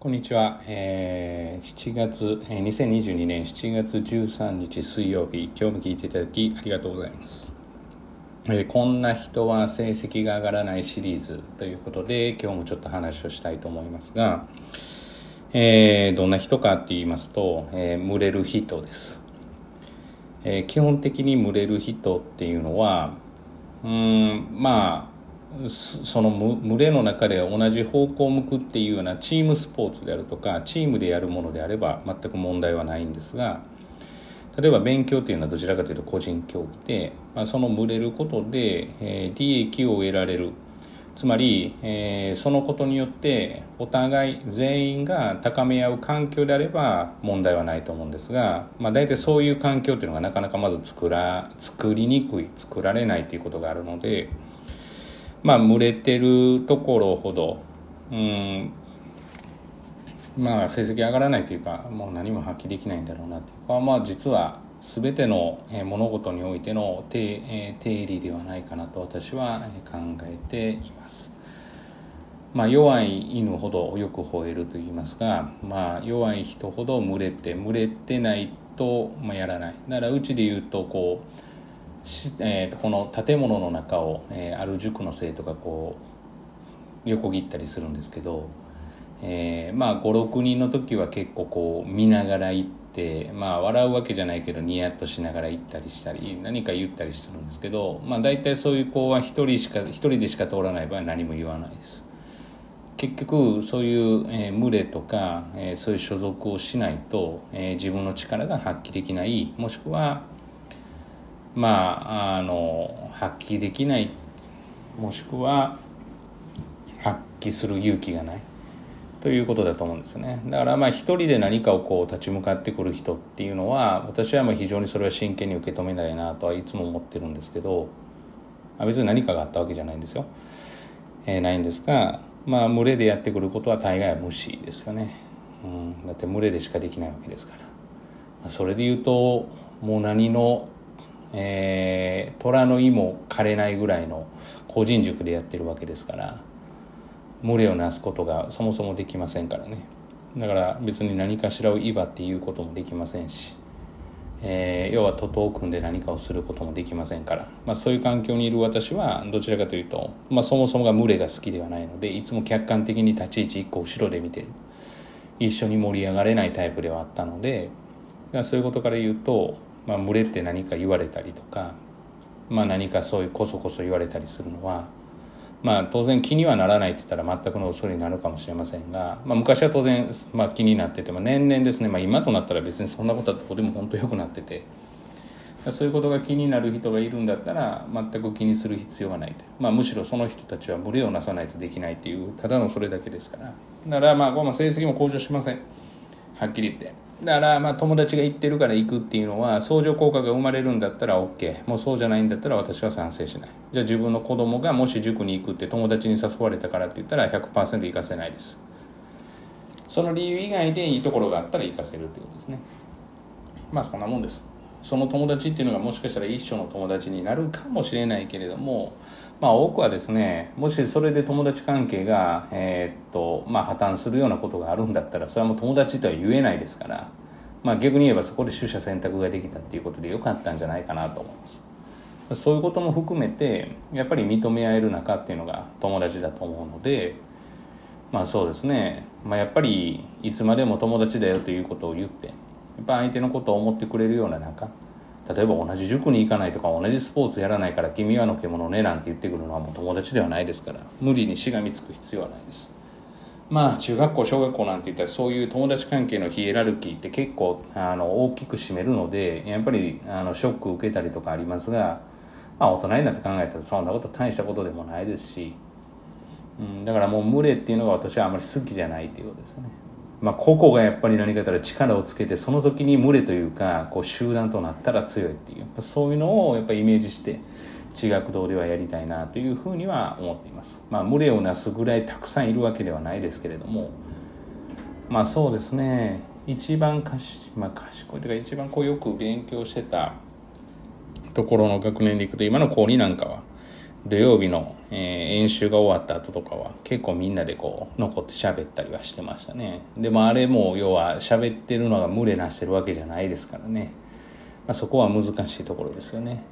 こんにちは。えー、7月、えー、2022年7月13日水曜日、今日も聞いていただきありがとうございます。えー、こんな人は成績が上がらないシリーズということで、今日もちょっと話をしたいと思いますが、えー、どんな人かって言いますと、えー、群れる人です。えー、基本的に群れる人っていうのは、うん、まあ、その群れの中で同じ方向を向くっていうようなチームスポーツであるとかチームでやるものであれば全く問題はないんですが例えば勉強っていうのはどちらかというと個人競技で、まあ、その群れることで、えー、利益を得られるつまり、えー、そのことによってお互い全員が高め合う環境であれば問題はないと思うんですが、まあ、大体そういう環境っていうのがなかなかまず作ら作りにくい作られないということがあるので。まあ群れてるところほどうん。まあ成績上がらないというかもう何も発揮できないんだろうなっていう。かまあ実は全ての物事においての定定理ではないかなと私は考えています。まあ、弱い犬ほどよく吠えると言いますが、まあ、弱い人ほど群れて群れてないと、まあ、やらない。だからうちで言うとこうえー、この建物の中を、えー、ある塾の生徒がこう横切ったりするんですけど、えー、まあ56人の時は結構こう見ながら行ってまあ笑うわけじゃないけどニヤッとしながら行ったりしたり何か言ったりするんですけどまあ大体そういう子は1人しか1人でしか通らない場合は何も言わないです。結局そういう、えー、群れとか、えー、そういう所属をしないと、えー、自分の力が発揮できないもしくはまああの発揮できないもしくは発揮する勇気がないということだと思うんですよね。だからまあ一人で何かをこう立ち向かってくる人っていうのは私はまあ非常にそれは真剣に受け止めないなとはいつも思ってるんですけど別に何かがあったわけじゃないんですよ、えー、ないんですがまあ群れでやってくることは大概は無視ですよね、うん、だって群れでしかできないわけですから。それで言うともう何のえー、虎の意も枯れないぐらいの個人塾でやってるわけですから群れをなすことがそもそもできませんからね。だから別に何かしらをいばっていうこともできませんし、えー、要は徒党を組んで何かをすることもできませんから、まあ、そういう環境にいる私はどちらかというと、まあ、そもそもが群れが好きではないのでいつも客観的に立ち位置一個後ろで見てる。一緒に盛り上がれないタイプではあったのでそういうことから言うとまあ、群れって何か言われたりとか、まあ、何かそういうこそこそ言われたりするのは、まあ、当然気にはならないって言ったら全くの嘘になるかもしれませんが、まあ、昔は当然、まあ、気になってて、まあ、年々ですね、まあ、今となったら別にそんなことはどこでも本当良くなっててそういうことが気になる人がいるんだったら全く気にする必要はないと、まあ、むしろその人たちは群れをなさないとできないっていうただのそれだけですから。だからまあ、まあ、成績も向上しません。はっきり言って。だからまあ友達が行ってるから行くっていうのは相乗効果が生まれるんだったら OK もうそうじゃないんだったら私は賛成しない。じゃあ自分の子供がもし塾に行くって友達に誘われたからって言ったら100%行かせないです。その理由以外でいいところがあったら行かせるってことですね。まあそんなもんです。その友達っていうのがもしかしたら一生の友達になるかもしれないけれどもまあ多くはですねもしそれで友達関係が、えー、っとまあ、破綻するようなことがあるんだったらそれはもう友達とは言えないですから、まあ、逆に言えばそこで取捨選択ができたっていうことでよかったんじゃないかなと思います。そういうことも含めてやっぱり認め合える仲っていうのが友達だと思うのでまあそうですね、まあ、やっぱりいつまでも友達だよということを言ってっぱ相手のことを思ってくれるような仲例えば同じ塾に行かないとか同じスポーツやらないから君はの獣ねなんて言ってくるのはもう友達ではないですから無理にしがみつく必要はないです。まあ中学校小学校なんて言ったらそういう友達関係のヒエラルキーって結構あの大きく占めるのでやっぱりあのショック受けたりとかありますが、まあ、大人になって考えたらそんなこと大したことでもないですし、うん、だからもう群れっていうのが私はあまり好きじゃないっていうことですね。まあ、個々がやっぱり何か言ったら力をつけてその時に群れというかこう集団となったら強いっていう。そういうのをやっぱりイメージして地学堂ではやりたいなというふうには思っています。まあ、群れをなすぐらいたくさんいるわけではないですけれども。まあそうですね。一番賢,、まあ、賢いというか一番こうよく勉強してたところの学年でいくと今の高2なんかは土曜日の、えー、演習が終わった後とかは結構みんなでこう残って喋ったりはしてましたね。でもあれも要は喋ってるのが群れなしてるわけじゃないですからね。まあ、そこは難しいところですよね。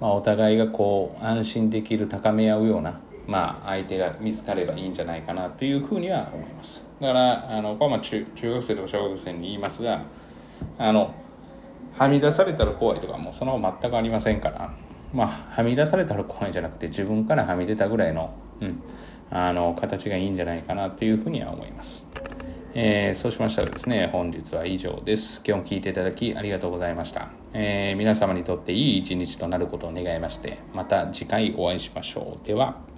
まあ、お互いがこう安心できる高め合うような、まあ、相手が見つかればいいんじゃないかなというふうには思います。だからあのこれはまあ中中学生とか小学生に言いますがあのはみ出されたら怖いとかもうその全くありませんからまあ、はみ出されたら怖いんじゃなくて自分からはみ出たぐらいの,、うん、あの形がいいんじゃないかなというふうには思います。えー、そうしましたらですね、本日は以上です。今日も聞いていただきありがとうございました。えー、皆様にとっていい一日となることを願いまして、また次回お会いしましょう。では。